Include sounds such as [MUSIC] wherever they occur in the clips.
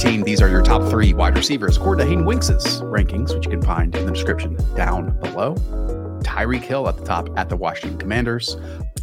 13. These are your top three wide receivers according to Hayden Winks' rankings, which you can find in the description down below. Tyreek Hill at the top at the Washington Commanders.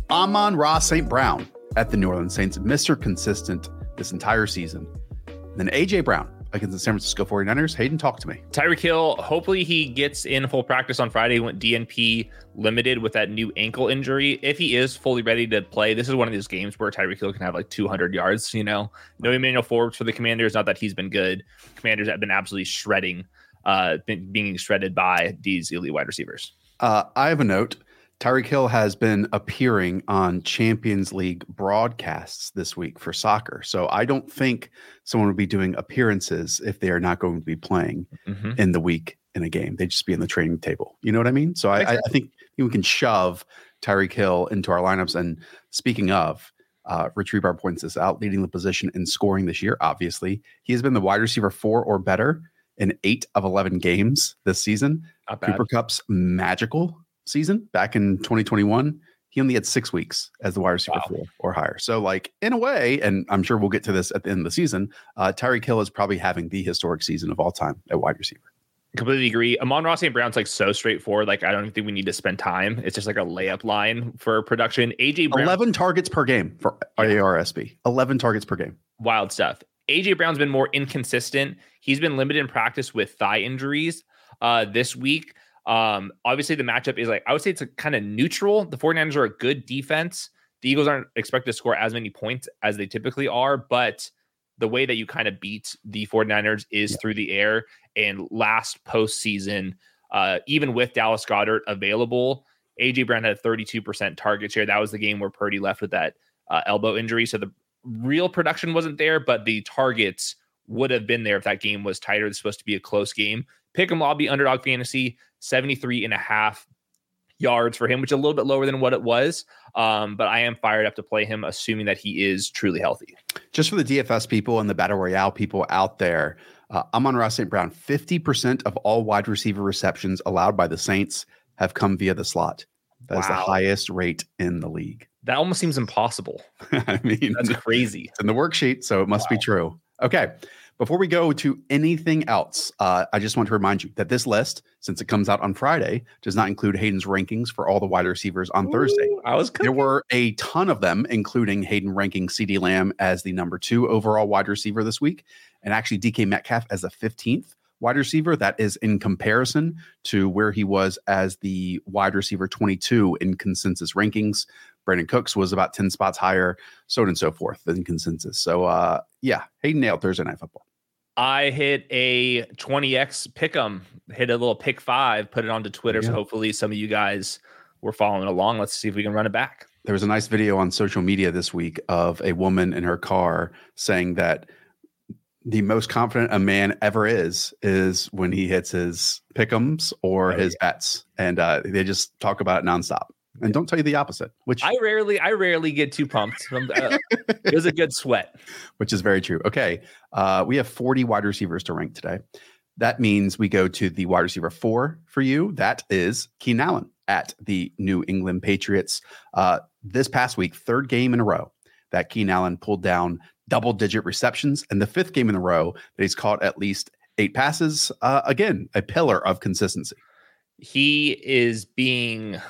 Amon-Ra St. Brown at the New Orleans Saints, Mr. Consistent this entire season. And then AJ Brown against the San Francisco 49ers. Hayden, talk to me. Tyreek Hill, hopefully he gets in full practice on Friday. He went DNP limited with that new ankle injury. If he is fully ready to play, this is one of those games where Tyreek Hill can have like 200 yards, you know. No Emmanuel Forbes for the Commanders. Not that he's been good. Commanders have been absolutely shredding, uh, been being shredded by these elite wide receivers. Uh, I have a note. Tyreek Hill has been appearing on Champions League broadcasts this week for soccer. So I don't think someone would be doing appearances if they are not going to be playing mm-hmm. in the week in a game. They'd just be in the training table. You know what I mean? So I, I, think we can shove Tyreek Hill into our lineups. And speaking of, uh, Rich Hribar points this out, leading the position in scoring this year. Obviously, he has been the wide receiver four or better in eight of 11 games this season. Cooper Kupp's magical season back in 2021, he only had six weeks as the wide receiver wow. four or higher. So, like in a way, and I'm sure we'll get to this at the end of the season, uh, Tyreek Hill is probably having the historic season of all time at wide receiver. Completely agree. Amon-Ra St. Brown's like so straightforward. Like I don't think we need to spend time. It's just like a layup line for production. AJ Brown, 11 targets per game for ARSB. 11 targets per game. Wild stuff. AJ Brown's been more inconsistent. He's been limited in practice with thigh injuries uh, this week. Um, obviously, the matchup is like, I would say it's a kind of neutral. The 49ers are a good defense. The Eagles aren't expected to score as many points as they typically are, but the way that you kind of beat the 49ers is yeah. through the air. And last postseason, uh, even with Dallas Goedert available, AJ Brown had a 32% target share. That was the game where Purdy left with that uh, elbow injury. So the real production wasn't there, but the targets would have been there if that game was tighter. It's supposed to be a close game. Pick him lobby underdog fantasy, 73 and a half yards for him, which is a little bit lower than what it was. Um, but I am fired up to play him, assuming that he is truly healthy. Just for the DFS people and the Battle Royale people out there, uh, Amon-Ra St. Brown. 50% of all wide receiver receptions allowed by the Saints have come via the slot. That's wow. the highest rate in the league. That almost seems impossible. [LAUGHS] I mean, that's crazy. It's in the worksheet, so it must wow. be true. Okay. Before we go to anything else, uh, I just want to remind you that this list, since it comes out on Friday, does not include Hayden's rankings for all the wide receivers on Ooh, Thursday. I was cooking. there were a ton of them, including Hayden ranking CeeDee Lamb as the number two overall wide receiver this week, and actually DK Metcalf as the 15th wide receiver. That is in comparison to where he was as the wide receiver 22 in consensus rankings. Brandin Cooks was about 10 spots higher, so on and so forth in consensus. So, uh, yeah, Hayden nailed Thursday Night Football. I hit a 20x pick 'em, hit a little pick five, put it onto Twitter. Yeah. So hopefully some of you guys were following along. Let's see if we can run it back. There was a nice video on social media this week of a woman in her car saying that the most confident a man ever is is when he hits his pick'ems or oh, his yeah. bets, and uh, they just talk about it nonstop and don't tell you the opposite. Which I rarely, I rarely get too pumped. From, uh, [LAUGHS] it was a good sweat, which is very true. Okay, uh, we have 40 wide receivers to rank today. That means we go to the wide receiver four for you. That is Keenan Allen at the New England Patriots. Uh, this past week, third game in a row that Keenan Allen pulled down double digit receptions, and the fifth game in a row that he's caught at least eight passes. Uh, again, a pillar of consistency. He is being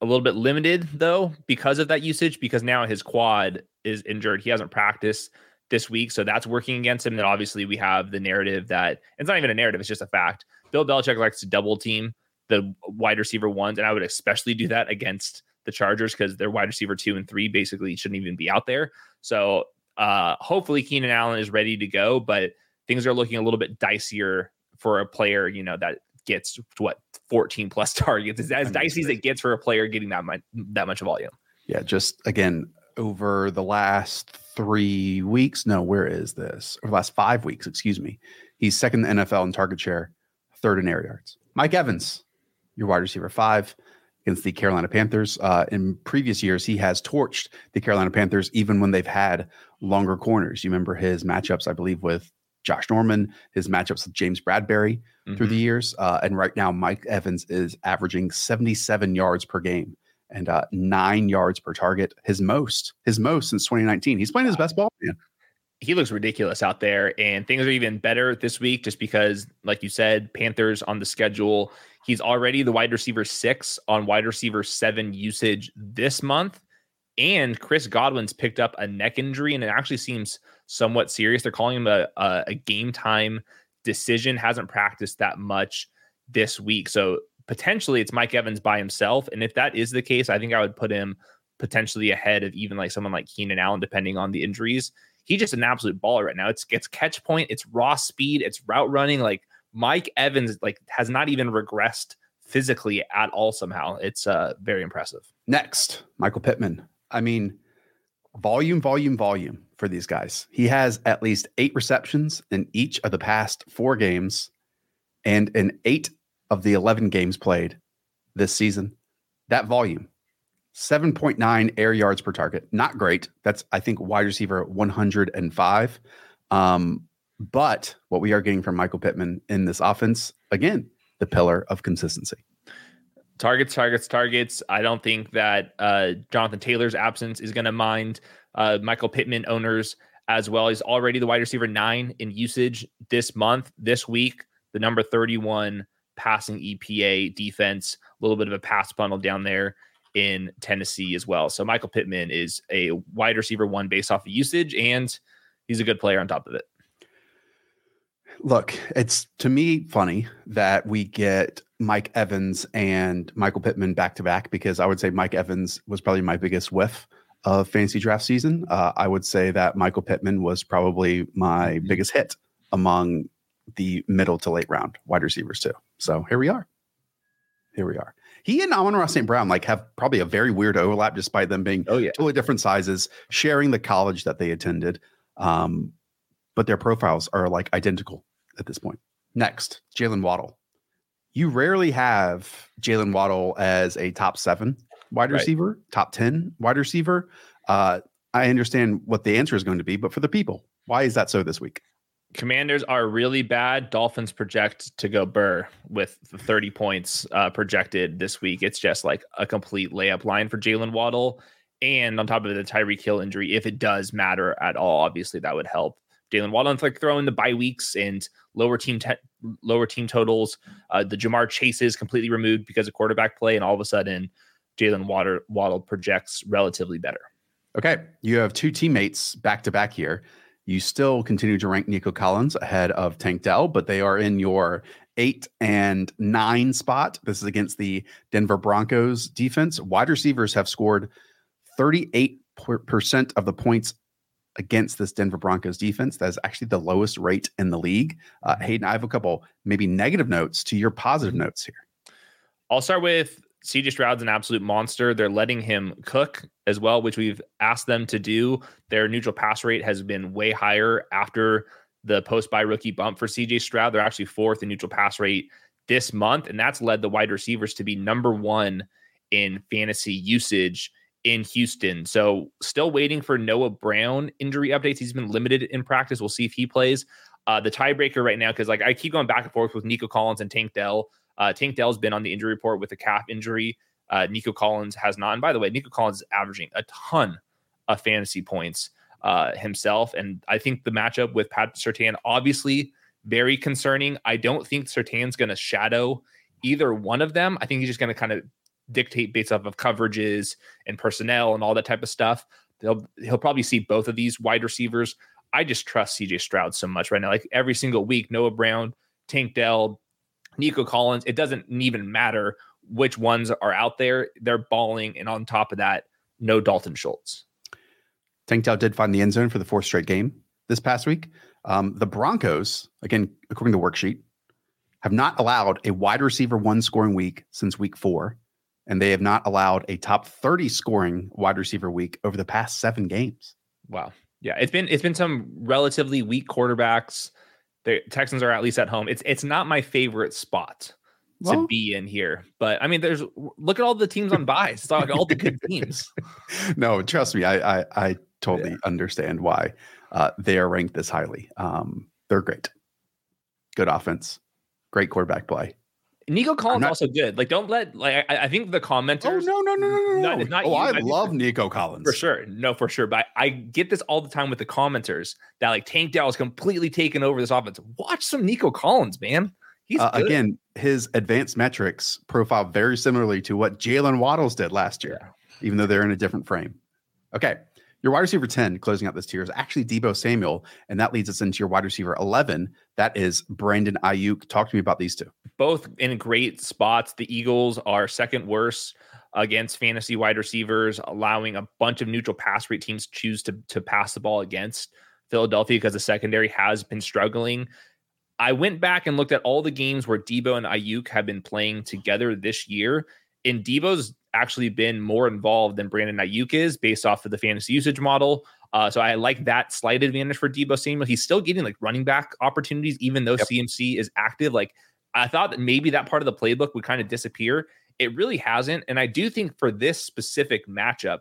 a little bit limited though because of that usage because now his quad is injured. He hasn't practiced this week, so that's working against him. Then obviously we have the narrative that it's not even a narrative; it's just a fact. Bill Belichick likes to double team the wide receiver ones, and I would especially do that against the Chargers because their wide receiver two and three basically shouldn't even be out there. So uh, hopefully Keenan Allen is ready to go, but things are looking a little bit dicier for a player, you know, that gets what 14 plus [LAUGHS] targets. It's as dicey as it gets for a player getting that much that much volume. Yeah, just again over the last three weeks. No, where is this? Over the last five weeks, excuse me. He's second in the NFL in target share, third in air yards. Mike Evans, your wide receiver five against the Carolina Panthers. Uh, in previous years, he has torched the Carolina Panthers even when they've had longer corners. You remember his matchups, I believe, with Josh Norman, his matchups with James Bradberry mm-hmm. through the mm-hmm. years. Uh, and right now, Mike Evans is averaging 77 yards per game and uh, nine yards per target. His most, his most since 2019. He's playing his best ball, man. he looks ridiculous out there. And things are even better this week just because, like you said, Panthers on the schedule. He's already the wide receiver six on wide receiver seven usage this month. And Chris Godwin's picked up a neck injury, and it actually seems somewhat serious. They're calling him a, a, a game time decision, hasn't practiced that much this week. So potentially it's Mike Evans by himself. And if that is the case, I think I would put him potentially ahead of even like someone like Keenan Allen, depending on the injuries. He's just an absolute baller right now. It's it's catch point, it's raw speed, it's route running. Like Mike Evans, like has not even regressed physically at all. Somehow, it's uh very impressive. Next, Michael Pittman. I mean, volume, volume, volume for these guys. He has at least eight receptions in each of the past four games, and in eight of the 11 games played this season. That volume, 7.9 air yards per target. Not great. That's, I think, wide receiver 105. Um, but what we are getting from Michael Pittman in this offense, again, the pillar of consistency. Targets, targets, targets. I don't think that uh, Jonathan Taylor's absence is going to mind uh, Michael Pittman owners as well. He's already the wide receiver nine in usage this month, this week, the number 31 passing EPA defense, a little bit of a pass funnel down there in Tennessee as well. So Michael Pittman is a wide receiver one based off of usage, and he's a good player on top of it. Look, it's to me funny that we get Mike Evans and Michael Pittman back to back because I would say Mike Evans was probably my biggest whiff of fantasy draft season. Uh, I would say that Michael Pittman was probably my mm-hmm. biggest hit among the middle to late round wide receivers too. So here we are. Here we are. He and Amon-Ra St. Brown like have probably a very weird overlap, despite them being oh, yeah. totally different sizes, sharing the college that they attended. Um, but their profiles are like identical at this point. Next, Jaylen Waddle. You rarely have Jaylen Waddle as a top seven wide right. receiver, top 10 wide receiver. Uh, I understand what the answer is going to be, but for the people, why is that so this week? Commanders are really bad. Dolphins project to go burr with 30 points uh, projected this week. It's just like a complete layup line for Jaylen Waddle. And on top of the Tyreek Hill injury, if it does matter at all, obviously that would help. Jaylen Waddle and like throwing the bye weeks and lower team te- lower team totals. Uh, the Ja'Marr Chase is completely removed because of quarterback play, and all of a sudden, Jaylen Waddle, Waddle projects relatively better. Okay, you have two teammates back to back here. You still continue to rank Nico Collins ahead of Tank Dell, but they are in your eight and nine spot. This is against the Denver Broncos defense. Wide receivers have scored 38% of the points against this Denver Broncos defense. That is actually the lowest rate in the league. Uh, Hayden, I have a couple maybe negative notes to your positive mm-hmm. notes here. I'll start with CJ Stroud's an absolute monster. They're letting him cook as well, which we've asked them to do. Their neutral pass rate has been way higher after the post by rookie bump for CJ Stroud. They're actually fourth in neutral pass rate this month, and that's led the wide receivers to be number one in fantasy usage in Houston. So still waiting for Noah Brown injury updates. He's been limited in practice. We'll see if he plays. Uh, the tiebreaker right now, because like I keep going back and forth with Nico Collins and Tank Dell. Uh, Tank Dell's been on the injury report with a calf injury. Uh, Nico Collins has not. And by the way, Nico Collins is averaging a ton of fantasy points uh, himself. And I think the matchup with Pat Surtain, obviously very concerning. I don't think Surtain's going to shadow either one of them. I think he's just going to kind of dictate based off of coverages and personnel and all that type of stuff. He'll he'll probably see both of these wide receivers. I just trust CJ Stroud so much right now. Like every single week, Noah Brown, Tank Dell, Nico Collins, it doesn't even matter which ones are out there. They're balling. And on top of that, no Dalton Schultz. Tank Dell did find the end zone for the fourth straight game this past week. Um, the Broncos, again, according to the worksheet, have not allowed a wide receiver one scoring week since week four, and they have not allowed a top 30 scoring wide receiver week over the past seven games. Wow. Yeah, it's been it's been some relatively weak quarterbacks. The Texans are at least at home. It's it's not my favorite spot well, to be in here, but I mean, there's look at all the teams on buys. It's like all the good teams. [LAUGHS] no, trust me, I I, I totally yeah. understand why uh, they are ranked this highly. Um, they're great, good offense, great quarterback play. Nico Collins not, also good. Like, don't let like I, I, think the commenters. Oh no no no no no! Not, not oh, you. I, I love Nico Collins for sure. No, for sure. But I, I, get this all the time with the commenters that like Tank Dell is completely taken over this offense. Watch some Nico Collins, man. He's uh, again his advanced metrics profile very similarly to what Jaylen Waddles did last year, yeah. even though they're in a different frame. Okay, your wide receiver 10 closing out this tier is actually Deebo Samuel, and that leads us into your wide receiver 11. That is Brandon Aiyuk. Talk to me about these two. Both in great spots. The Eagles are second worst against fantasy wide receivers, allowing a bunch of neutral pass rate teams choose to, to pass the ball against Philadelphia because the secondary has been struggling. I went back and looked at all the games where Debo and Aiyuk have been playing together this year. In Deebo's actually been more involved than Brandon Aiyuk is based off of the fantasy usage model. Uh, so I like that slight advantage for Deebo Samuel. He's still getting like running back opportunities, even though yep. CMC is active. Like I thought that maybe that part of the playbook would kind of disappear. It really hasn't. And I do think for this specific matchup,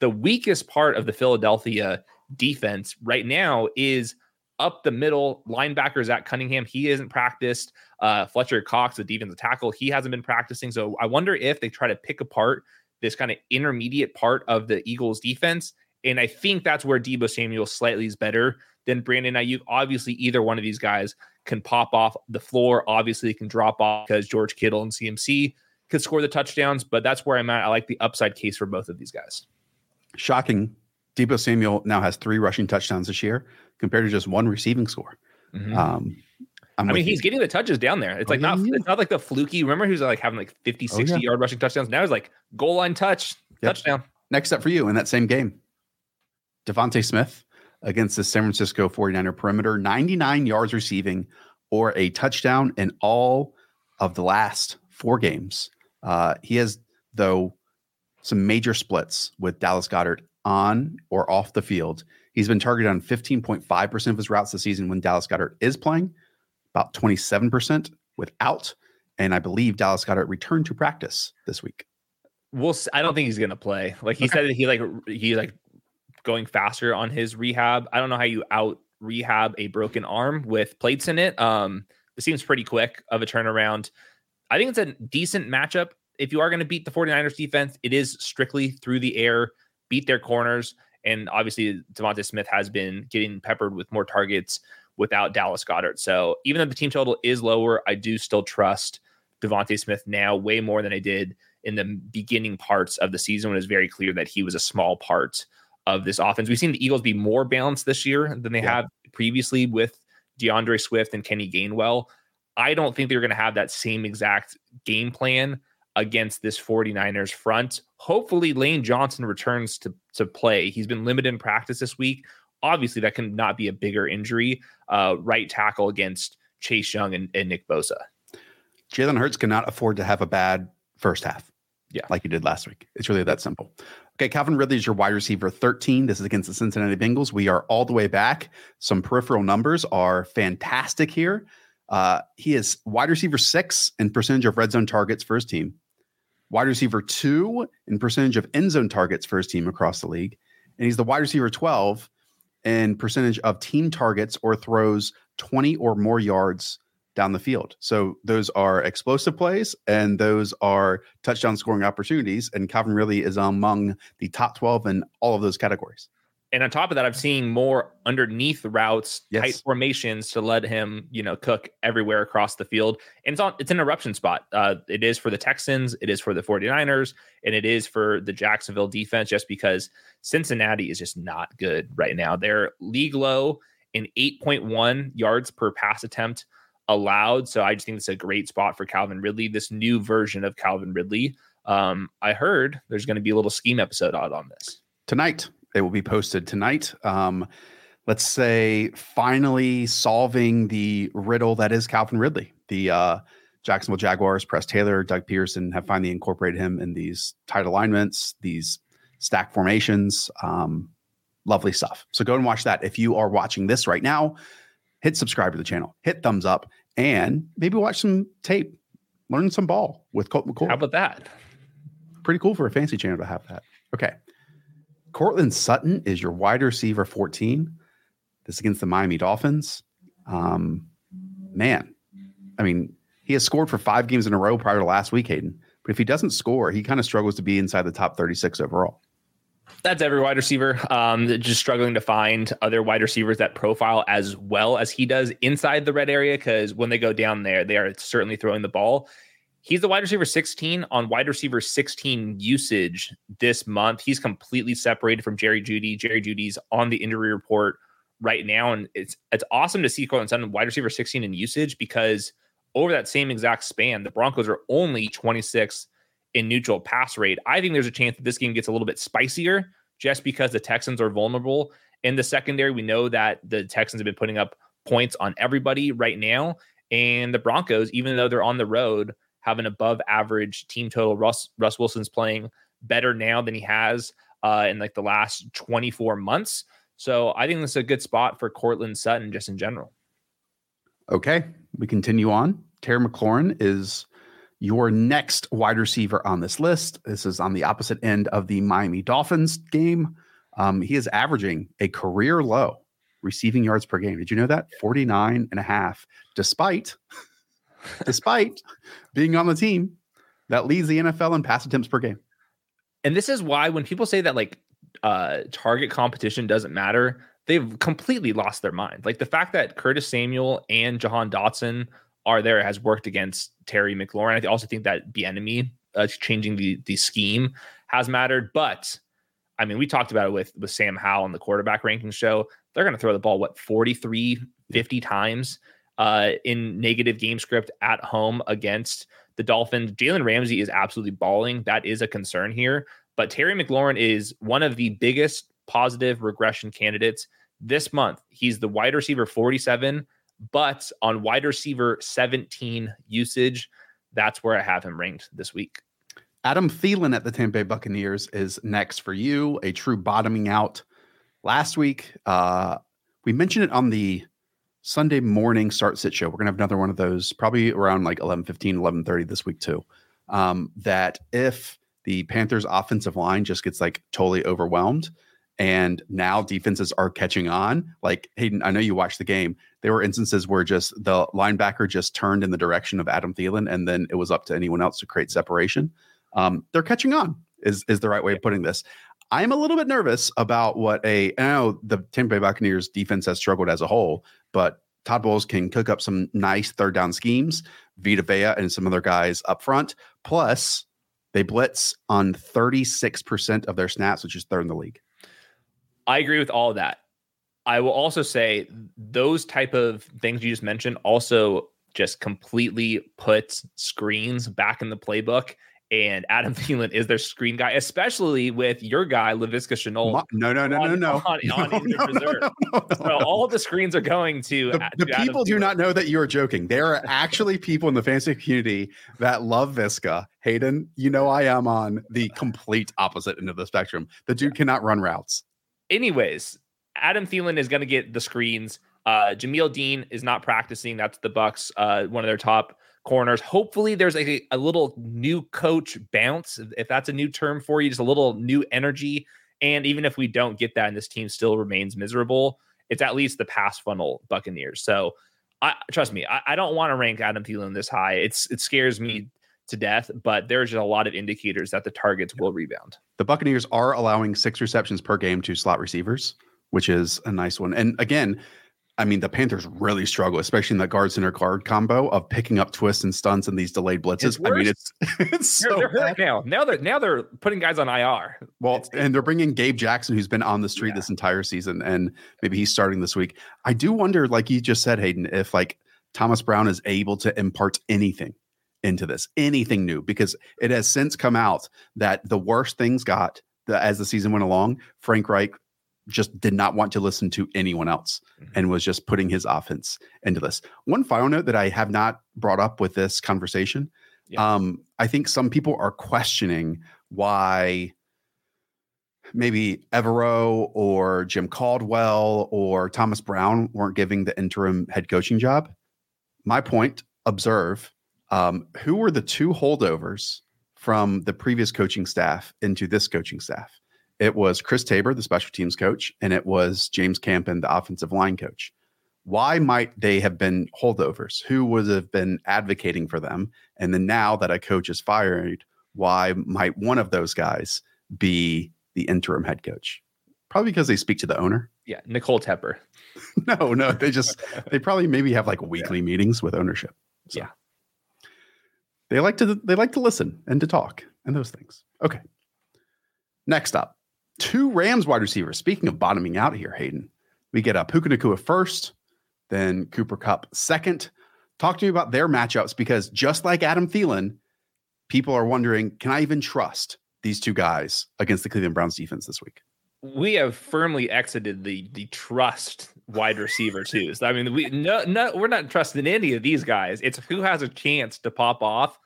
the weakest part of the Philadelphia defense right now is up the middle. Linebackers at Cunningham, he isn't practiced. Uh, Fletcher Cox, the defensive tackle, he hasn't been practicing. So I wonder if they try to pick apart this kind of intermediate part of the Eagles defense. And I think that's where Deebo Samuel slightly is better than Brandon Aiyuk. Obviously, either one of these guys can pop off the floor. Obviously, can drop off because George Kittle and CMC could score the touchdowns. But that's where I'm at. I like the upside case for both of these guys. Shocking. Deebo Samuel now has three rushing touchdowns this year compared to just one receiving score. Mm-hmm. Um, i mean, he's you. getting the touches down there. It's oh, like not yeah. it's not like the fluky. Remember, he was like having like 50, 60 oh, yeah. yard rushing touchdowns. Now he's like goal line touch, yep. touchdown. Next up for you in that same game, DeVonta Smith against the San Francisco 49er perimeter, 99 yards receiving or a touchdown in all of the last four games. Uh, he has, though, some major splits with Dallas Goedert on or off the field. He's been targeted on 15.5% of his routes this season when Dallas Goedert is playing, about 27% without. And I believe Dallas Goedert returned to practice this week. Well, I don't think he's going to play. Like he okay. said, he like he like going faster on his rehab. I don't know how you out rehab a broken arm with plates in it. Um, it seems pretty quick of a turnaround. I think it's a decent matchup. If you are going to beat the 49ers defense, it is strictly through the air, beat their corners. And obviously, DeVonta Smith has been getting peppered with more targets without Dallas Goedert. So even though the team total is lower, I do still trust DeVonta Smith now way more than I did in the beginning parts of the season when it was very clear that he was a small part of this offense. We've seen the Eagles be more balanced this year than they yeah. have previously with D'Andre Swift and Kenny Gainwell. I don't think they're going to have that same exact game plan against this 49ers front. Hopefully, Lane Johnson returns to, to play. He's been limited in practice this week. Obviously, that can not be a bigger injury. Uh, right tackle against Chase Young and, and Nick Bosa. Jalen Hurts cannot afford to have a bad first half. Yeah. Like he did last week. It's really that simple. Okay. Calvin Ridley is your wide receiver 13. This is against the Cincinnati Bengals. We are all the way back. Some peripheral numbers are fantastic here. Uh, he is wide receiver six in percentage of red zone targets for his team wide receiver two in percentage of end zone targets for his team across the league. And he's the wide receiver 12 in percentage of team targets or throws 20 or more yards down the field. So those are explosive plays and those are touchdown scoring opportunities. And Calvin Ridley is among the top 12 in all of those categories and on top of that, I've seen more underneath routes, yes. tight formations to let him, you know, cook everywhere across the field. And it's on it's an eruption spot. Uh, it is for the Texans, it is for the 49ers, and it is for the Jacksonville defense, just because Cincinnati is just not good right now. They're league low in 8.1 yards per pass attempt allowed. So I just think it's a great spot for Calvin Ridley, this new version of Calvin Ridley. Um, I heard there's going to be a little scheme episode out on this tonight. It will be posted tonight. Um, let's say finally solving the riddle that is Calvin Ridley. The uh, Jacksonville Jaguars, Press Taylor, Doug Pederson have finally incorporated him in these tight alignments, these stack formations. Um, lovely stuff. So go and watch that. If you are watching this right now, hit subscribe to the channel, hit thumbs up, and maybe watch some tape, learn some ball with Colt McCoy. How about that? Pretty cool for a fancy channel to have that. Okay. Courtland Sutton is your wide receiver 14. This against the Miami Dolphins. Um, man, I mean, He has scored for five games in a row prior to last week, Hayden. But if he doesn't score, he kind of struggles to be inside the top 36 overall. That's every wide receiver. Um, just struggling to find other wide receivers that profile as well as he does inside the red area because when they go down there, they are certainly throwing the ball. He's the wide receiver 16 on wide receiver 16 usage this month. He's completely separated from Jerry Jeudy. Jerry Jeudy's on the injury report right now, and it's it's awesome to see Courtland Sutton wide receiver 16 in usage because over that same exact span, the Broncos are only 26 in neutral pass rate. I think there's a chance that this game gets a little bit spicier just because the Texans are vulnerable in the secondary. We know that the Texans have been putting up points on everybody right now, and the Broncos, even though they're on the road, have an above average team total. Russ Russ Wilson's playing better now than he has uh, in like the last 24 months. So I think this is a good spot for Courtland Sutton just in general. Okay, we continue on. Terry McLaurin is your next wide receiver on this list. This is on the opposite end of the Miami Dolphins game. Um, he is averaging a career low receiving yards per game. Did you know that? 49 and a half, despite despite being on the team that leads the NFL in pass attempts per game. And this is why when people say that like uh target competition doesn't matter, they've completely lost their mind. Like the fact that Curtis Samuel and Jahan Dotson are there has worked against Terry McLaurin. I also think that Bieniemy uh, changing the the scheme has mattered, but I mean, we talked about it with with Sam Howell on the quarterback ranking show. They're going to throw the ball what 43 50 times uh, in negative game script at home against the Dolphins. Jalen Ramsey is absolutely balling. That is a concern here. But Terry McLaurin is one of the biggest positive regression candidates this month. He's the wide receiver 47, but on wide receiver 17 usage, that's where I have him ranked this week. Adam Thielen at the Tampa Bay Buccaneers is next for you. A true bottoming out. Last week, uh, we mentioned it on the Sunday morning start sit show. We're gonna have another one of those probably around like 11 15, 11 30 this week too. Um, that if the Panthers offensive line just gets like totally overwhelmed and now defenses are catching on, like Hayden, I know you watched the game. There were instances where just the linebacker just turned in the direction of Adam Thielen and then it was up to anyone else to create separation. Um, they're catching on is is the right way of putting this. I'm a little bit nervous about what a I know the Tampa Bay Buccaneers defense has struggled as a whole, but Todd Bowles can cook up some nice third down schemes. Vita Vea and some other guys up front. Plus, they blitz on 36% of their snaps, which is third in the league. I agree with all of that. I will also say those type of things you just mentioned also just completely puts screens back in the playbook and Adam [LAUGHS] Thielen is their screen guy, especially with your guy Laviska Shenault. No, no, no, on, no, no. [LAUGHS] On, on, [LAUGHS] on no, no, no, no, So all the screens are going to the, the people do not know that you are joking. There are actually people in the fantasy community that love Viska. Hayden, you know I am on the complete opposite end of the spectrum. The dude cannot run routes. Anyways, Adam Thielen is going to get the screens. Uh, Jamel Dean is not practicing. That's the Bucks. Uh, one of their top corners. Hopefully, there's a, a little new coach bounce, if that's a new term for you, just a little new energy. And even if we don't get that and this team still remains miserable, it's at least the pass funnel Buccaneers. So, I trust me, I, I don't want to rank Adam Thielen this high. It's it scares me to death, but there's just a lot of indicators that the targets will rebound. The Buccaneers are allowing six receptions per game to slot receivers, which is a nice one. And again, I mean, the Panthers really struggle, especially in the guard center guard combo of picking up twists and stunts and these delayed blitzes. I mean, it's [LAUGHS] it's they're, so they're hurt now. Now they're now they're putting guys on IR. Well, and they're bringing Gabe Jackson, who's been on the street yeah. this entire season, and maybe he's starting this week. I do wonder, like you just said, Hayden, if like Thomas Brown is able to impart anything into this, anything new, because it has since come out that the worst things got the, as the season went along. Frank Reich just did not want to listen to anyone else mm-hmm. and was just putting his offense into this. One final note that I have not brought up with this conversation. Yeah. Um, I think some people are questioning why maybe Evero or Jim Caldwell or Thomas Brown weren't giving the interim head coaching job. My point observe um, who were the two holdovers from the previous coaching staff into this coaching staff? It was Chris Tabor, the special teams coach, and it was James Campen, the offensive line coach. Why might they have been holdovers? Who would have been advocating for them? And then now that a coach is fired, why might one of those guys be the interim head coach? Probably because they speak to the owner. Yeah, Nicole Tepper. [LAUGHS] no, no, they just [LAUGHS] they probably maybe have like weekly yeah. meetings with ownership. So yeah, they like to they like to listen and to talk and those things. Okay. Next up, two Rams wide receivers. Speaking of bottoming out here, Hayden, we get uh, a Puka Nacua first, then Cooper Kupp second. Talk to me about their matchups because just like Adam Thielen, people are wondering, can I even trust these two guys against the Cleveland Browns defense this week? we have firmly exited the the trust wide receiver twos. I mean, we no no we're not trusting any of these guys. It's who has a chance to pop off.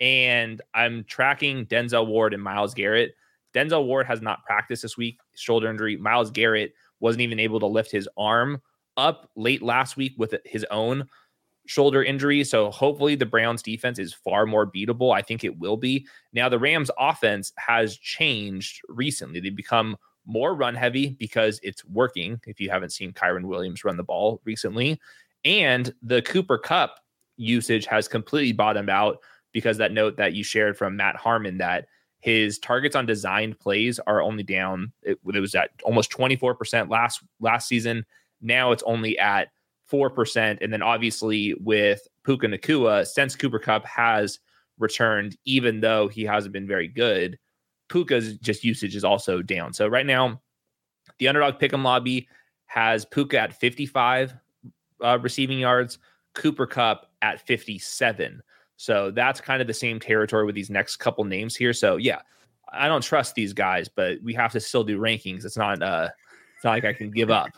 And I'm tracking Denzel Ward and Myles Garrett. Denzel Ward has not practiced this week, shoulder injury. Myles Garrett wasn't even able to lift his arm up late last week with his own shoulder injury. So hopefully the Browns defense is far more beatable. I think it will be. Now the Rams offense has changed recently. They've become more run heavy because it's working. If you haven't seen Kyren Williams run the ball recently, and the Cooper Kupp usage has completely bottomed out because that note that you shared from Matt Harmon that his targets on designed plays are only down. It, it was at almost 24% last last season. Now it's only at 4%. And then obviously with Puka Nacua, since Cooper Kupp has returned, even though he hasn't been very good, Puka's just usage is also down. So right now, the underdog pick'em lobby has Puka at 55 uh, receiving yards, Cooper Kupp at 57. So that's kind of the same territory with these next couple names here. So yeah, I don't trust these guys, but we have to still do rankings. It's not uh it's not like I can give up.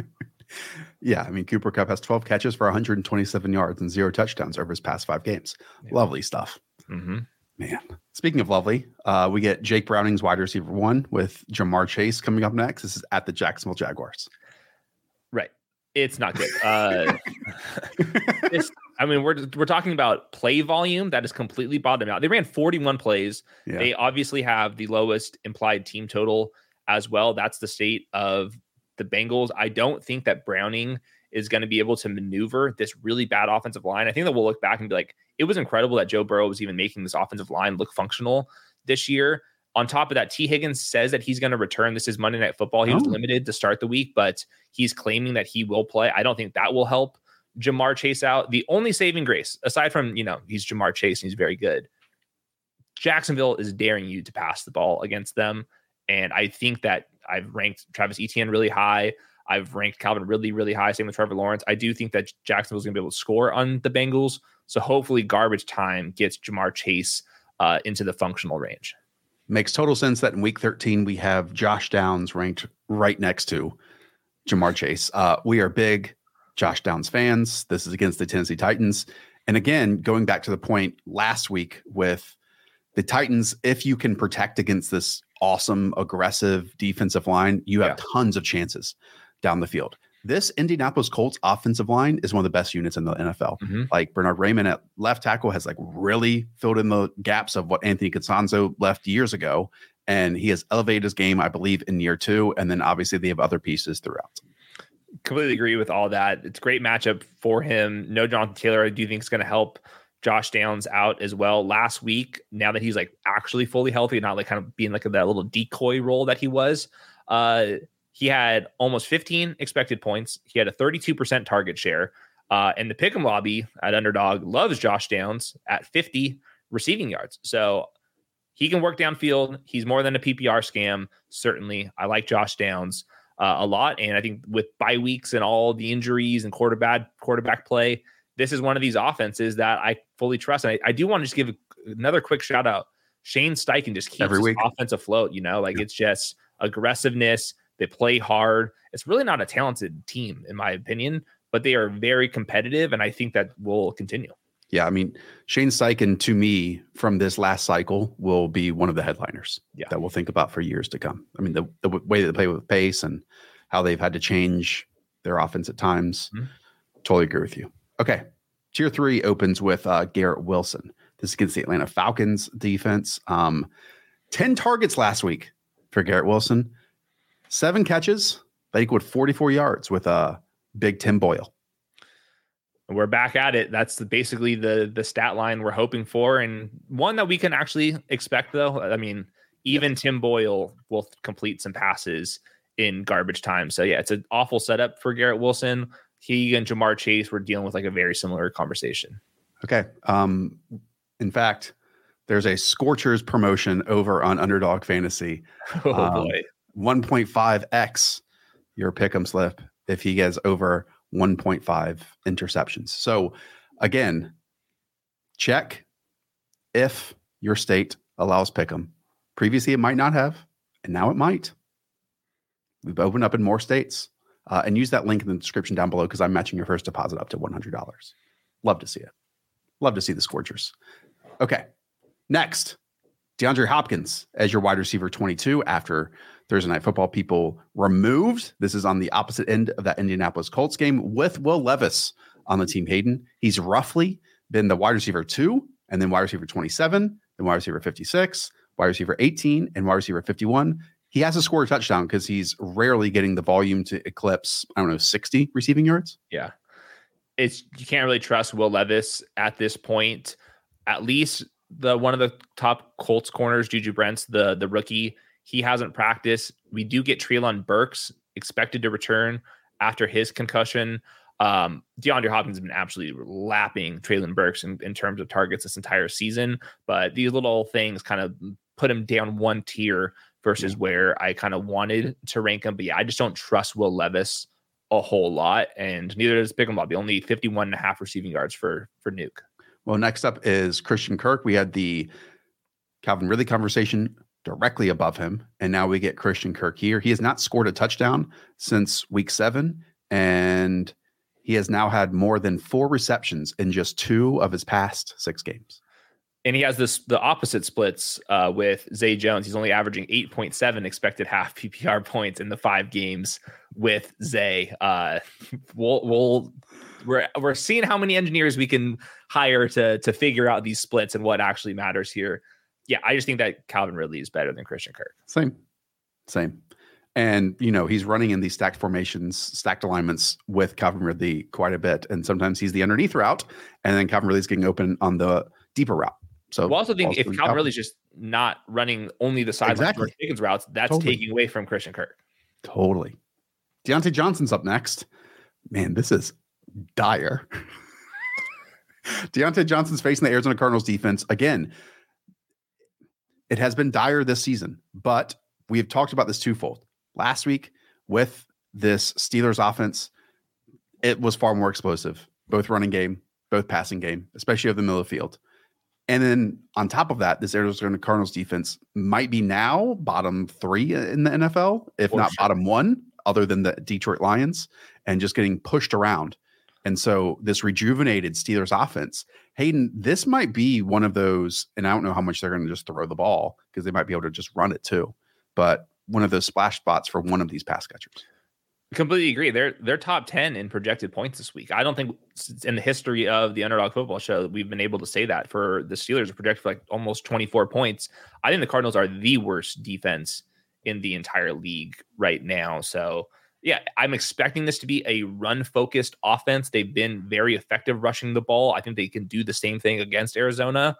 [LAUGHS] yeah, I mean Cooper Kupp has 12 catches for 127 yards and zero touchdowns over his past five games. Yeah. Lovely stuff. Mm-hmm. Man, speaking of lovely, uh, we get Jake Browning's wide receiver one with Ja'Marr Chase coming up next. This is at the Jacksonville Jaguars. It's not good. Uh, [LAUGHS] I mean, we're we're talking about play volume that is completely bottomed out. They ran 41 plays. Yeah. They obviously have the lowest implied team total as well. That's the state of the Bengals. I don't think that Browning is going to be able to maneuver this really bad offensive line. I think that we'll look back and be like, it was incredible that Joe Burrow was even making this offensive line look functional this year. On top of that, Tee Higgins says that he's going to return. This is Monday Night Football. He oh. was limited to start the week, but he's claiming that he will play. I don't think that will help Ja'Marr Chase out. The only saving grace, aside from, you know, he's Ja'Marr Chase and he's very good, Jacksonville is daring you to pass the ball against them. And I think that I've ranked Travis Etienne really high. I've ranked Calvin Ridley really high. Same with Trevor Lawrence. I do think that Jacksonville's going to be able to score on the Bengals. So hopefully, garbage time gets Ja'Marr Chase uh, into the functional range. Makes total sense that in week 13, we have Josh Downs ranked right next to Ja'Marr Chase. Uh, we are big Josh Downs fans. This is against the Tennessee Titans. And again, going back to the point last week with the Titans, if you can protect against this awesome, aggressive defensive line, you have yeah. tons of chances down the field. This Indianapolis Colts offensive line is one of the best units in the NFL. Mm-hmm. Like Bernhard Raimann at left tackle has like really filled in the gaps of what Anthony Castonzo left years ago. And he has elevated his game, I believe, in year two. And then obviously they have other pieces throughout. Completely agree with all that. It's a great matchup for him. No Jonathan Taylor, I do think is going to help Josh Downs out as well. Last week, now that he's like actually fully healthy, not like kind of being like that little decoy role that he was, uh, he had almost 15 expected points. He had a 32% target share. Uh, and the pick'em lobby at Underdog loves Josh Downs at 50 receiving yards. So he can work downfield. He's more than a PPR scam. Certainly, I like Josh Downs uh, a lot. And I think with bye weeks and all the injuries and quarterback quarterback play, this is one of these offenses that I fully trust. And I, I do want to just give another quick shout out. Shane Steichen just keeps Every week. offense afloat. You know, like yeah. it's just aggressiveness they play hard. It's really not a talented team, in my opinion, but they are very competitive, and I think that will continue. Yeah, I mean, Shane Steichen to me from this last cycle will be one of the headliners yeah. that we'll think about for years to come. I mean, the, the way that they play with pace and how they've had to change their offense at times. Mm-hmm. Totally agree with you. Okay. Tier three opens with uh, Garrett Wilson. This is against the Atlanta Falcons defense. Um, 10 targets last week for Garrett Wilson. Seven catches that equaled 44 yards with a big Tim Boyle. We're back at it. That's basically the the stat line we're hoping for, and one that we can actually expect. Though, I mean, even yeah. Tim Boyle will complete some passes in garbage time. So yeah, it's an awful setup for Garrett Wilson. He and Ja'Marr Chase were dealing with like a very similar conversation. Okay. Um, in fact, there's a Scorchers promotion over on Underdog Fantasy. [LAUGHS] Oh um, boy. 1.5x your pick'em slip if he gets over 1.5 interceptions. So again, check if your state allows pick'em. Previously, it might not have, and now it might. We've opened up in more states. Uh, and use that link in the description down below because I'm matching your first deposit up to $100. Love to see it. Love to see the Scorchers. Okay. Next, DeAndre Hopkins as your wide receiver 22 after Thursday Night Football people removed. This is on the opposite end of that Indianapolis Colts game with Will Levis on the team. Hayden, he's roughly been the wide receiver two, and then wide receiver 27, then wide receiver 56, wide receiver 18, and wide receiver 51. He has to score a touchdown because he's rarely getting the volume to eclipse, I don't know, 60 receiving yards. Yeah. It's you can't really trust Will Levis at this point. At least the one of the top Colts corners, Juju Brents, the the rookie, he hasn't practiced. We do get Treylon Burks expected to return after his concussion. Um, DeAndre Hopkins has been absolutely lapping Treylon Burks in, in terms of targets this entire season, but these little things kind of put him down one tier versus yeah. where I kind of wanted to rank him. But yeah, I just don't trust Will Levis a whole lot, and neither does Big Bobby. Only 51 and a half receiving yards for for Nuke. Well, next up is Christian Kirk. We had the Calvin Ridley conversation directly above him. And now we get Christian Kirk here. He has not scored a touchdown since week seven. And he has now had more than four receptions in just two of his past six games. And he has this the opposite splits uh, with Zay Jones. He's only averaging 8.7 expected half [LAUGHS] PPR points in the five games with Zay. Uh, [LAUGHS] we'll, we'll we're we're seeing how many engineers we can hire to to figure out these splits and what actually matters here yeah, I just think that Calvin Ridley is better than Christian Kirk. Same, same. And you know he's running in these stacked formations, stacked alignments with Calvin Ridley quite a bit, and sometimes he's the underneath route, and then Calvin Ridley's getting open on the deeper route. So, we also think if Calvin, Ridley's just not running only the side exactly. Higgins routes, that's totally. taking away from Christian Kirk. Totally. Diontae Johnson's up next. Man, this is dire. [LAUGHS] Diontae Johnson's facing the Arizona Cardinals defense again. It has been dire this season, but we have talked about this twofold. Last week with this Steelers offense, it was far more explosive, both running game, both passing game, especially of the middle of the field. And then on top of that, this Arizona Cardinals defense might be now bottom three in the NFL, if For not sure. bottom one, other than the Detroit Lions, and just getting pushed around. And so this rejuvenated Steelers offense Hayden, this might be one of those, and I don't know how much they're going to just throw the ball because they might be able to just run it too, but one of those splash spots for one of these pass catchers. Completely agree. They're they're top ten in projected points this week. I don't think in the history of the underdog football show we've been able to say that for the Steelers are projected for like almost twenty four points. I think the Cardinals are the worst defense in the entire league right now. So yeah, I'm expecting this to be a run focused offense. They've been very effective rushing the ball. I think they can do the same thing against Arizona,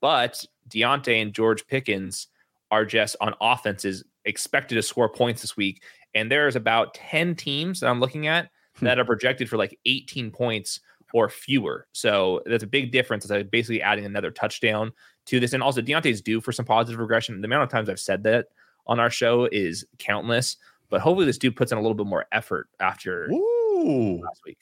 but Diontae and George Pickens are just on offenses expected to score points this week. And there's about 10 teams that I'm looking at hmm. that are projected for like 18 points or fewer. So that's a big difference. It's like basically adding another touchdown to this. And also, Diontae's due for some positive regression. The amount of times I've said that on our show is countless. But hopefully, this dude puts in a little bit more effort after Ooh. last week.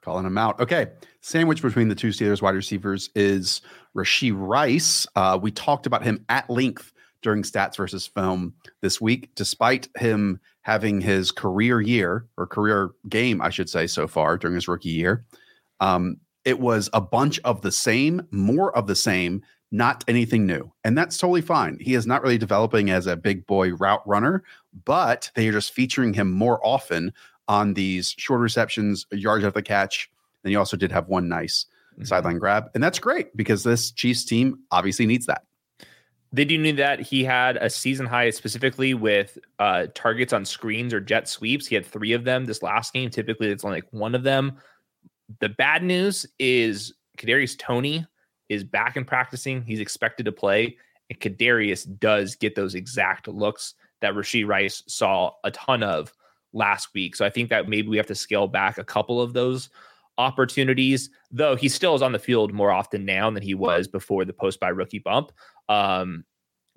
Calling him out. Okay. Sandwich between the two Steelers wide receivers is Rashee Rice. Uh, we talked about him at length during stats versus film this week, despite him having his career year or career game, I should say, so far during his rookie year. Um, it was a bunch of the same, more of the same, not anything new. And that's totally fine. He is not really developing as a big boy route runner, but they are just featuring him more often on these short receptions, yards after the catch. And he also did have one nice mm-hmm. sideline grab. And that's great because this Chiefs team obviously needs that. They do need that. He had a season high specifically with uh, targets on screens or jet sweeps. He had three of them this last game. Typically, it's only like one of them. The bad news is Kadarius Toney is back in practicing. He's expected to play, and Kadarius does get those exact looks that Rashee Rice saw a ton of last week. So I think that maybe we have to scale back a couple of those opportunities, though he still is on the field more often now than he was before the post by rookie bump. Um,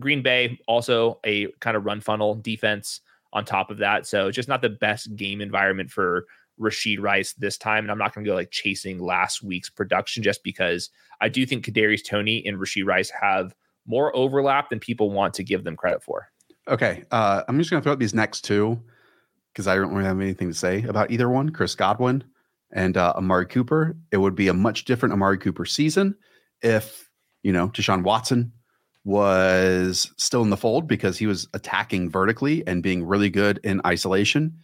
Green Bay also a kind of run funnel defense on top of that. So it's just not the best game environment for Rashee Rice this time. And I'm not going to go like chasing last week's production just because I do think Kadarius Toney and Rashee Rice have more overlap than people want to give them credit for. Okay. Uh, I'm just going to throw out these next two because I don't really have anything to say about either one. Chris Godwin and uh, Amari Cooper. It would be a much different Amari Cooper season if, you know, Deshaun Watson was still in the fold because he was attacking vertically and being really good in isolation.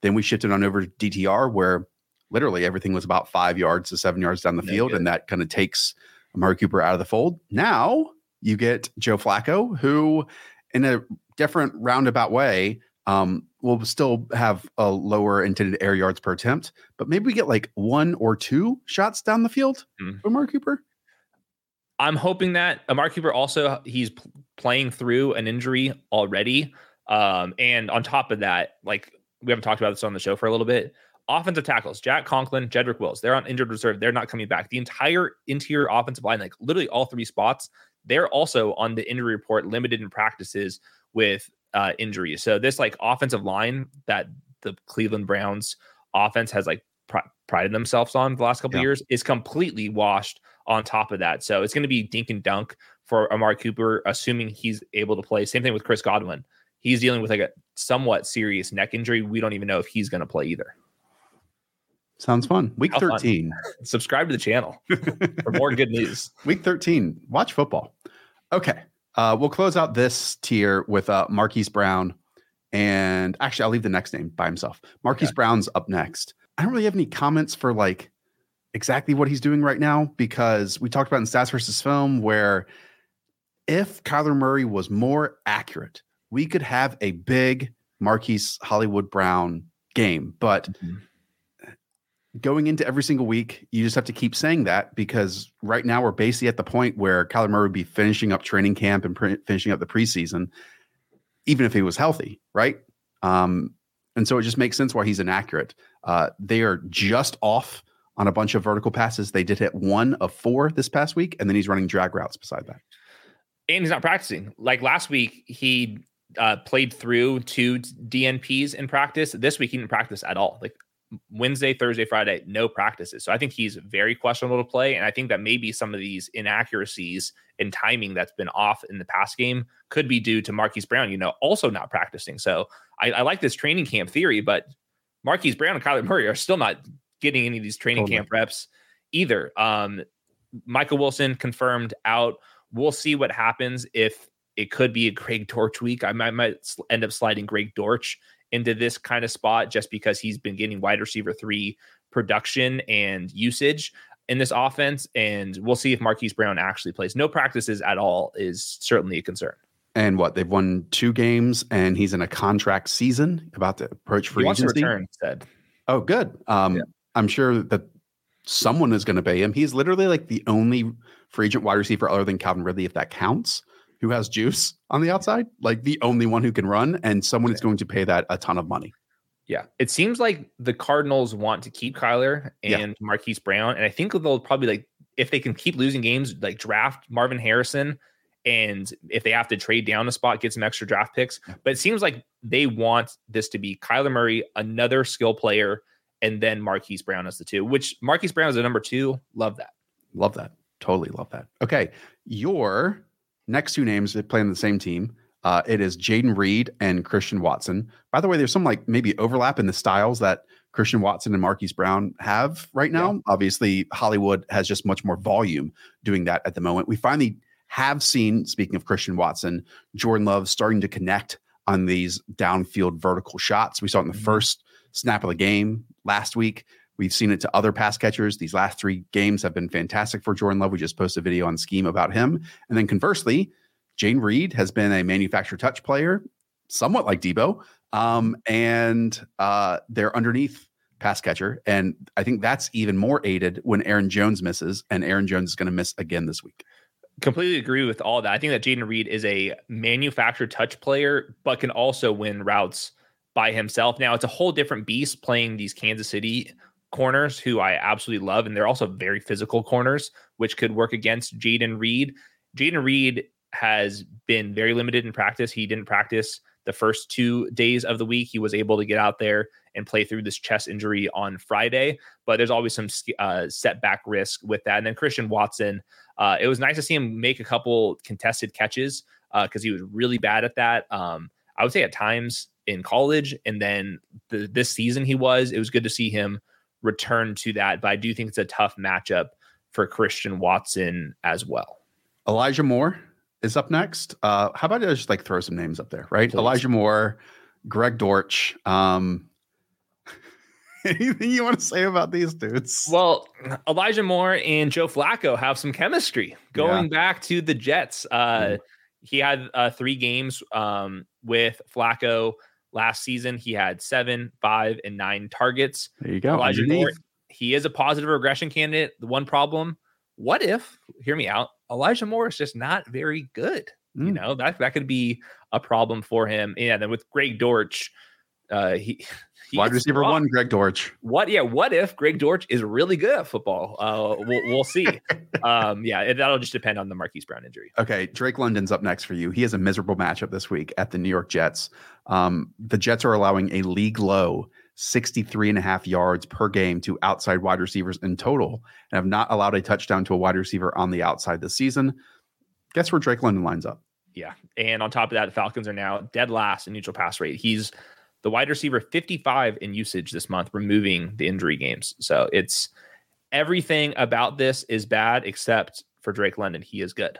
Then we shifted on over to DTR where literally everything was about five yards to seven yards down the no field. Good. And that kind of takes Amari Cooper out of the fold. Now you get Joe Flacco, who in a different roundabout way um, will still have a lower intended air yards per attempt, but maybe we get like one or two shots down the field mm. from Amari Cooper. I'm hoping that Amari Cooper also he's p- playing through an injury already. Um, and on top of that, like we haven't talked about this on the show for a little bit. Offensive tackles, Jack Conklin, Jedrick Wills, they're on injured reserve. They're not coming back. The entire interior offensive line, like literally all three spots, they're also on the injury report, limited in practices with uh, injuries. So this like offensive line that the Cleveland Browns offense has like pr- prided themselves on the last couple yeah. years is completely washed on top of that. So it's going to be dink and dunk for Amari Cooper, assuming he's able to play. Same thing with Chris Godwin. He's dealing with like a somewhat serious neck injury. We don't even know if he's going to play either. Sounds fun. Week How 13. Fun. [LAUGHS] Subscribe to the channel [LAUGHS] for more good news. Week 13. Watch football. Okay. Uh, we'll close out this tier with uh, Marquise Brown. And actually, I'll leave the next name by himself. Marquise okay. Brown's up next. I don't really have any comments for like exactly what he's doing right now because we talked about in stats versus film where if Kyler Murray was more accurate, we could have a big Marquise Hollywood Brown game. But mm-hmm going into every single week, you just have to keep saying that because right now we're basically at the point where Kyler Murray would be finishing up training camp and pre- finishing up the preseason, even if he was healthy, right? Um, and so it just makes sense why he's inaccurate. Uh, they are just off on a bunch of vertical passes. They did hit one of four this past week, and then he's running drag routes beside that. And he's not practicing. Like last week, he uh, played through two DNPs in practice. This week, he didn't practice at all. Like Wednesday, Thursday, Friday, no practices. So I think he's very questionable to play. And I think that maybe some of these inaccuracies in timing that's been off in the past game could be due to Marquise Brown, you know, also not practicing. So I, I like this training camp theory, but Marquise Brown and Kyler Murray are still not getting any of these training totally. camp reps either. Um, Michael Wilson confirmed out. We'll see what happens if it could be a Greg Dortch week. I might, might end up sliding Greg Dortch into this kind of spot just because he's been getting wide receiver three production and usage in this offense. And we'll see if Marquise Brown actually plays. No practices at all is certainly a concern. And what they've won two games, and he's in a contract season about to approach free he agency. Return, said. Oh, good. Um, yeah. I'm sure that someone is going to pay him. He's literally like the only free agent wide receiver other than Calvin Ridley, if that counts, who has juice on the outside, like the only one who can run, and someone is going to pay that a ton of money. Yeah, it seems like the Cardinals want to keep Kyler and yeah. Marquise Brown, and I think they'll probably like if they can keep losing games, like draft Marvin Harrison, and if they have to trade down a spot, get some extra draft picks. But it seems like they want this to be Kyler Murray, another skill player, and then Marquise Brown as the two. Which Marquise Brown is the number two. Love that. Love that. Totally love that. Okay, your next two names that play on the same team. Uh, it is Jayden Reed and Christian Watson. By the way, there's some like maybe overlap in the styles that Christian Watson and Marquise Brown have right now. Yeah. Obviously, Hollywood has just much more volume doing that at the moment. We finally have seen, speaking of Christian Watson, Jordan Love starting to connect on these downfield vertical shots. We saw it in the mm-hmm. first snap of the game last week. We've seen it to other pass catchers. These last three games have been fantastic for Jordan Love. We just posted a video on Scheme about him. And then conversely, Jayden Reed has been a manufactured touch player, somewhat like Deebo, um, and uh, they're underneath pass catcher. And I think that's even more aided when Aaron Jones misses, and Aaron Jones is going to miss again this week. Completely agree with all that. I think that Jayden Reed is a manufactured touch player, but can also win routes by himself. Now it's a whole different beast playing these Kansas City corners who I absolutely love. And they're also very physical corners, which could work against Jayden Reed. Jayden Reed has been very limited in practice. He didn't practice the first two days of the week. He was able to get out there and play through this chest injury on Friday, but there's always some uh, setback risk with that. And then Christian Watson, uh, it was nice to see him make a couple contested catches because uh, he was really bad at that. Um, I would say at times in college, and then the, this season he was. It was good to see him return to that, but I do think it's a tough matchup for Christian Watson as well. Elijah Moore is up next. Uh, how about I just like throw some names up there, right? Please. Elijah Moore, Greg Dortch. Um, [LAUGHS] anything you want to say about these dudes? Well, Elijah Moore and Joe Flacco have some chemistry going yeah. back to the Jets. Uh, mm. He had uh, three games um, with Flacco last season. He had seven, five, and nine targets. There you go. Elijah Moore, he is a positive regression candidate. The one problem, what if, hear me out, Elijah Moore is just not very good. Mm. You know, that that could be a problem for him. Yeah, then with Greg Dortch, uh, he, [LAUGHS] he wide receiver one, Greg Dortch. What? Yeah. What if Greg Dortch is really good at football? Uh, we'll, we'll see. [LAUGHS] um, yeah, that'll just depend on the Marquise Brown injury. Okay, Drake London's up next for you. He has a miserable matchup this week at the New York Jets. Um, the Jets are allowing a league low 63 and a half yards per game to outside wide receivers in total and have not allowed a touchdown to a wide receiver on the outside this season. Guess where Drake London lines up? Yeah. And on top of that, the Falcons are now dead last in neutral pass rate. He's the wide receiver 55 in usage this month, removing the injury games. So it's everything about this is bad except for Drake London. He is good.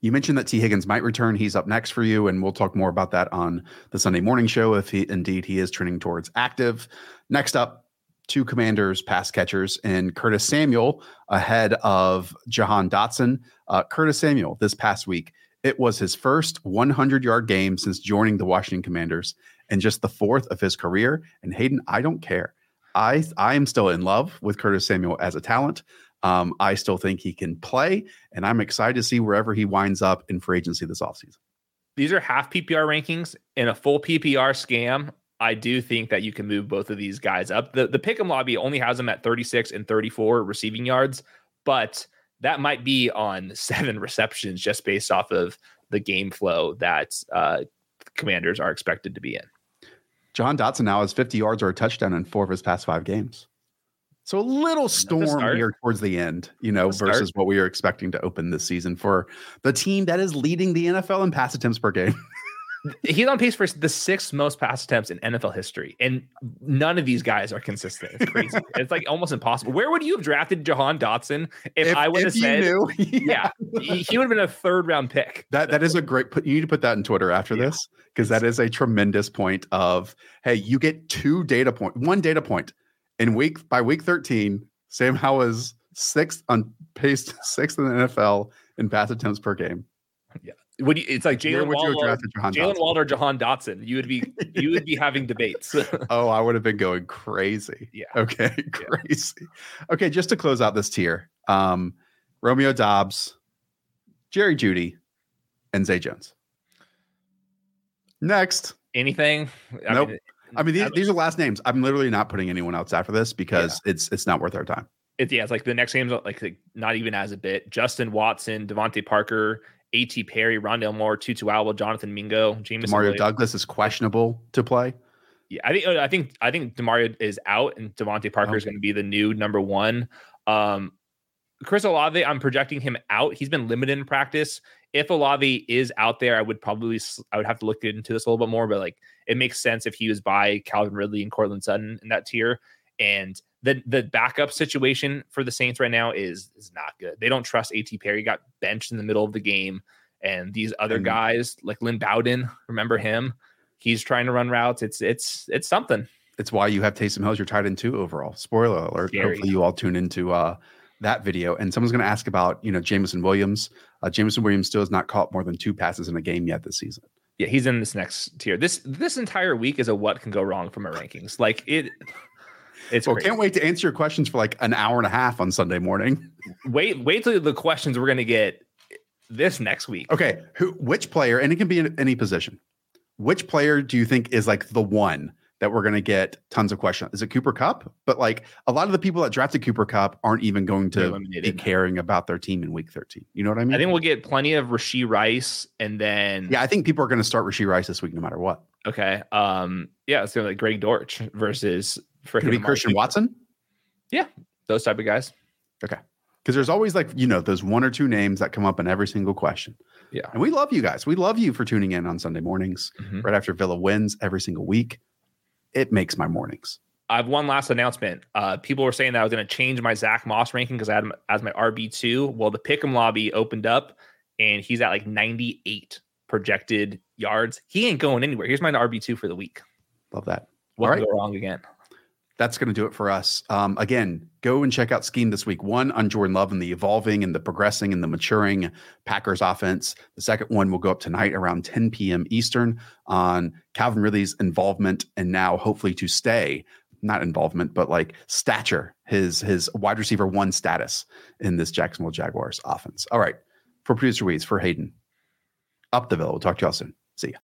You mentioned that Tee Higgins might return. He's up next for you, and we'll talk more about that on the Sunday morning show if he indeed he is trending towards active. Next up, two commanders pass catchers and Curtis Samuel ahead of Jahan Dotson. Uh, Curtis Samuel this past week, it was his first 100 yard game since joining the Washington Commanders and just the fourth of his career. And Hayden, I don't care. I I am still in love with Curtis Samuel as a talent. Um, I still think he can play, and I'm excited to see wherever he winds up in free agency this offseason. These are half PPR rankings in a full PPR scam. I do think that you can move both of these guys up. The the pick'em lobby only has them at 36 and 34 receiving yards, but that might be on [LAUGHS] seven receptions just based off of the game flow that uh, commanders are expected to be in. Jahan Dotson now has 50 yards or a touchdown in four of his past five games. So a little storm here towards the end, you know, versus what we are expecting to open this season for the team that is leading the NFL in pass attempts per game. [LAUGHS] He's on pace for the sixth most pass attempts in NFL history, and none of these guys are consistent. It's crazy. [LAUGHS] it's like almost impossible. Where would you have drafted Jahan Dotson if, if I would have said, knew, [LAUGHS] yeah, he would have been a third round pick. That that is a great. Put you need to put that in Twitter after yeah. this because that is a tremendous point. Of hey, you get two data point, one data point in week by week 13, Sam Howell is sixth on pace sixth in the NFL in pass attempts per game. Yeah. Would you, it's like Jaylen Waddle, Jaylen Waddle or Jahan Dotson. You would be you would be having debates. [LAUGHS] oh, I would have been going crazy. Yeah. Okay. [LAUGHS] Crazy. Yeah. Okay, just to close out this tier, um, Romeo Doubs, Jerry Jeudy, and Zay Jones. Next. Anything? I nope. Mean, I mean, these, these are last names. I'm literally not putting anyone else after this because yeah. it's it's not worth our time. It's yeah, it's like the next game's like, like not even as a bit. Justin Watson, DeVante Parker, A.T. Perry, Rondale Moore, Tutu Atwell, Jonathan Mingo, James. Mario Douglas is questionable to play. Yeah, I think uh, I think I think Demario is out, and DeVante Parker okay. is going to be the new number one. Um, Chris Olave, I'm projecting him out. He's been limited in practice. If Olave is out there, I would probably I would have to look into this a little bit more, but like it makes sense if he was by Calvin Ridley and Courtland Sutton in that tier. And the the backup situation for the Saints right now is is not good. They don't trust A.T. Perry. Got benched in the middle of the game, and these other guys like Lynn Bowden, remember him? He's trying to run routes. It's it's it's something. It's why you have Taysom Hill as your tight end two overall. Spoiler alert. Scary. Hopefully you all tune into uh that video, and someone's going to ask about you know Jameson Williams. Uh, Jameson Williams still has not caught more than two passes in a game yet this season. Yeah, he's in this next tier. This this entire week is a what can go wrong from my rankings. Like it. It's well, crazy. can't wait to answer your questions for like an hour and a half on Sunday morning. Wait, wait till the questions we're going to get this next week. Okay, who, which player, and it can be in any position. Which player do you think is like the one that we're going to get tons of questions? Is it Cooper Kupp? But like a lot of the people that drafted Cooper Kupp aren't even going to be caring about their team in Week 13. You know what I mean? I think we'll get plenty of Rashee Rice, and then yeah, I think people are going to start Rashee Rice this week no matter what. Okay. Um. Yeah, it's going to be like Greg Dortch versus for be Christian Watson. Yeah, those type of guys. Okay because there's always like you know those one or two names that come up in every single question. Yeah, and we love you guys. We love you for tuning in on Sunday mornings mm-hmm. right after Villa wins every single week. It makes my mornings. I have one last announcement. Uh, people were saying that I was going to change my Zack Moss ranking because I had him as my RB two. Well, the Pick'em lobby opened up, and he's at like 98 projected yards. He ain't going anywhere. Here's my RB two for the week. Love that. What right. go wrong again? That's going to do it for us. Um, again, go and check out Scheme this week. One on Jordan Love and the evolving and the progressing and the maturing Packers offense. The second one will go up tonight around 10 p.m. Eastern on Calvin Ridley's involvement and now hopefully to stay, not involvement, but like stature, his his wide receiver one status in this Jacksonville Jaguars offense. All right. For producer Weeds, for Hayden, up the bill. We'll talk to y'all soon. See ya.